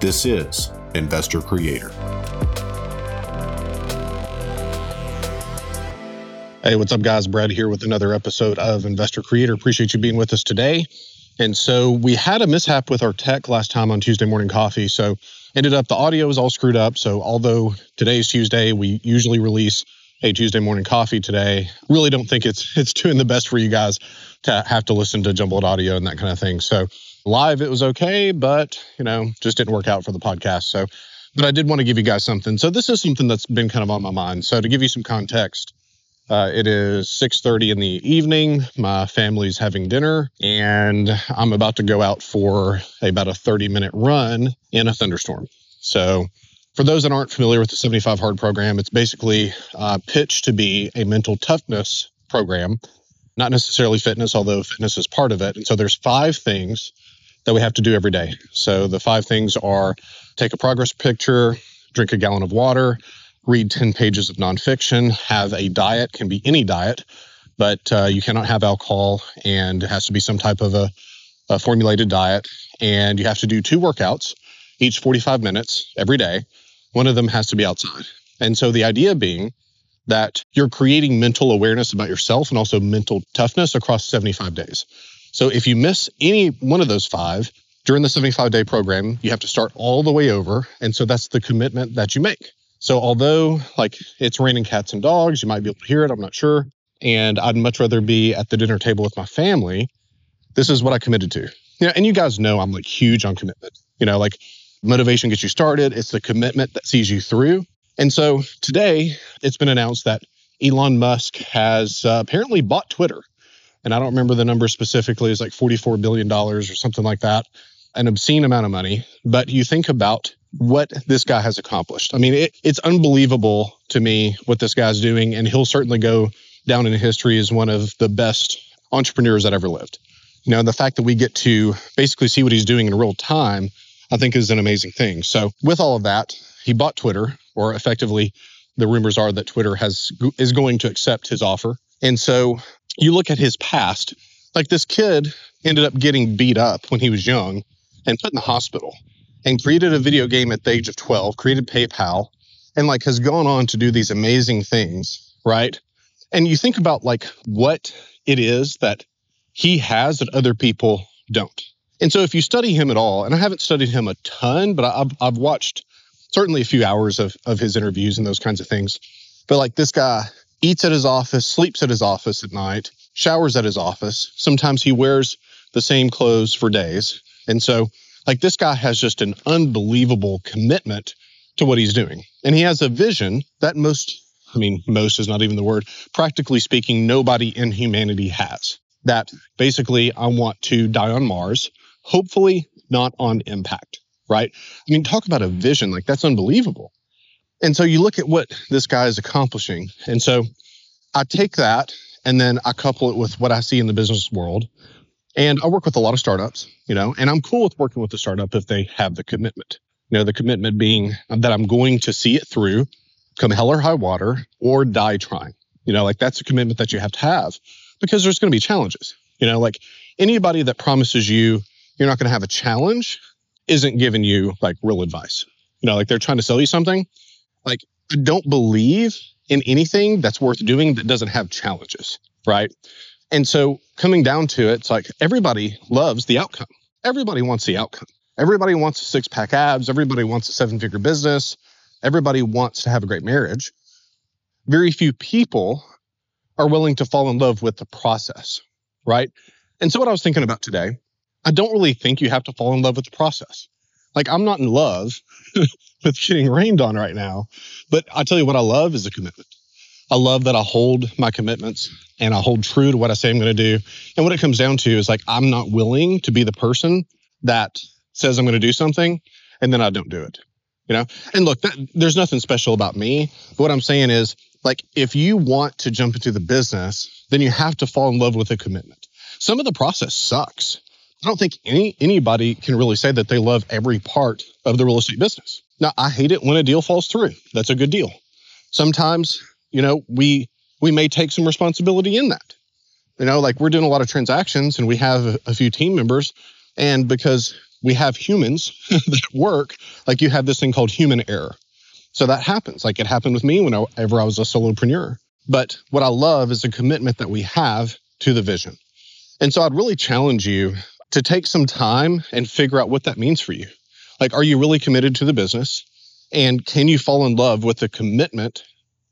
This is Investor Creator. Hey, what's up, guys? Brad here with another episode of Investor Creator. Appreciate you being with us today. And so we had a mishap with our tech last time on Tuesday morning coffee. So ended up the audio was all screwed up. So although today's Tuesday, we usually release a Tuesday morning coffee today. Really don't think it's it's doing the best for you guys to have to listen to jumbled audio and that kind of thing. So Live, it was okay, but you know, just didn't work out for the podcast. So, but I did want to give you guys something. So this is something that's been kind of on my mind. So to give you some context, uh, it is 6:30 in the evening. My family's having dinner, and I'm about to go out for about a 30 minute run in a thunderstorm. So, for those that aren't familiar with the 75 Hard program, it's basically uh, pitched to be a mental toughness program, not necessarily fitness, although fitness is part of it. And so, there's five things that we have to do every day. So the five things are take a progress picture, drink a gallon of water, read 10 pages of nonfiction, have a diet, can be any diet, but uh, you cannot have alcohol and it has to be some type of a, a formulated diet. And you have to do two workouts, each 45 minutes every day. One of them has to be outside. And so the idea being that you're creating mental awareness about yourself and also mental toughness across 75 days. So if you miss any one of those five during the 75 day program, you have to start all the way over. And so that's the commitment that you make. So although like it's raining cats and dogs, you might be able to hear it, I'm not sure. And I'd much rather be at the dinner table with my family. This is what I committed to. Yeah, and you guys know I'm like huge on commitment. You know, like motivation gets you started. It's the commitment that sees you through. And so today it's been announced that Elon Musk has uh, apparently bought Twitter and I don't remember the number specifically, it's like $44 billion or something like that, an obscene amount of money. But you think about what this guy has accomplished. I mean, it, it's unbelievable to me what this guy's doing, and he'll certainly go down in history as one of the best entrepreneurs that ever lived. You know, the fact that we get to basically see what he's doing in real time, I think is an amazing thing. So, with all of that, he bought Twitter, or effectively, the rumors are that Twitter has is going to accept his offer. And so you look at his past, like this kid ended up getting beat up when he was young and put in the hospital and created a video game at the age of 12, created PayPal, and like has gone on to do these amazing things, right? And you think about like what it is that he has that other people don't. And so if you study him at all, and I haven't studied him a ton, but I've, I've watched certainly a few hours of, of his interviews and those kinds of things. But like this guy eats at his office, sleeps at his office at night, showers at his office. Sometimes he wears the same clothes for days. And so, like, this guy has just an unbelievable commitment to what he's doing. And he has a vision that most, I mean, most is not even the word, practically speaking, nobody in humanity has. That basically, I want to die on Mars, hopefully not on impact, right? I mean, talk about a vision. Like, that's unbelievable. And so you look at what this guy is accomplishing. And so I take that and then I couple it with what I see in the business world. And I work with a lot of startups, you know, and I'm cool with working with a startup if they have the commitment. You know, the commitment being that I'm going to see it through, come hell or high water, or die trying. You know, like that's a commitment that you have to have because there's going to be challenges. You know, like anybody that promises you you're not going to have a challenge isn't giving you like real advice. You know, like they're trying to sell you something like, I don't believe in anything that's worth doing that doesn't have challenges, right? And so coming down to it, it's like everybody loves the outcome. Everybody wants the outcome. Everybody wants a six pack abs. Everybody wants a seven figure business. Everybody wants to have a great marriage. Very few people are willing to fall in love with the process, right? And so, what I was thinking about today, I don't really think you have to fall in love with the process. Like, I'm not in love with getting rained on right now. But I tell you what I love is a commitment. I love that I hold my commitments and I hold true to what I say I'm going to do. And what it comes down to is like, I'm not willing to be the person that says I'm going to do something and then I don't do it. You know, and look, that, there's nothing special about me. But what I'm saying is, like, if you want to jump into the business, then you have to fall in love with a commitment. Some of the process sucks. I don't think any anybody can really say that they love every part of the real estate business. Now, I hate it when a deal falls through. That's a good deal. Sometimes, you know, we we may take some responsibility in that. You know, like we're doing a lot of transactions and we have a, few team members and because we have humans that work, like you have this thing called human error. So that happens. Like it happened with me whenever I was a solopreneur. But what I love is the commitment that we have to the vision. And so I'd really challenge you to take some time and figure out what that means for you. Like, are you really committed to the business? And can you fall in love with the commitment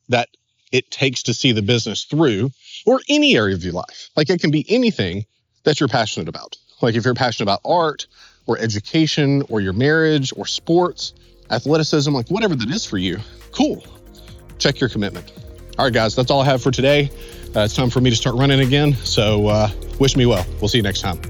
that it takes to see the business through or any area of your life? Like, it can be anything that you're passionate about. Like, if you're passionate about art or education or your marriage or sports, athleticism, like whatever that is for you, cool. Check your commitment. All right, guys, that's all I have for today. Uh, it's time for me to start running again. So, uh, wish me well. We'll see you next time.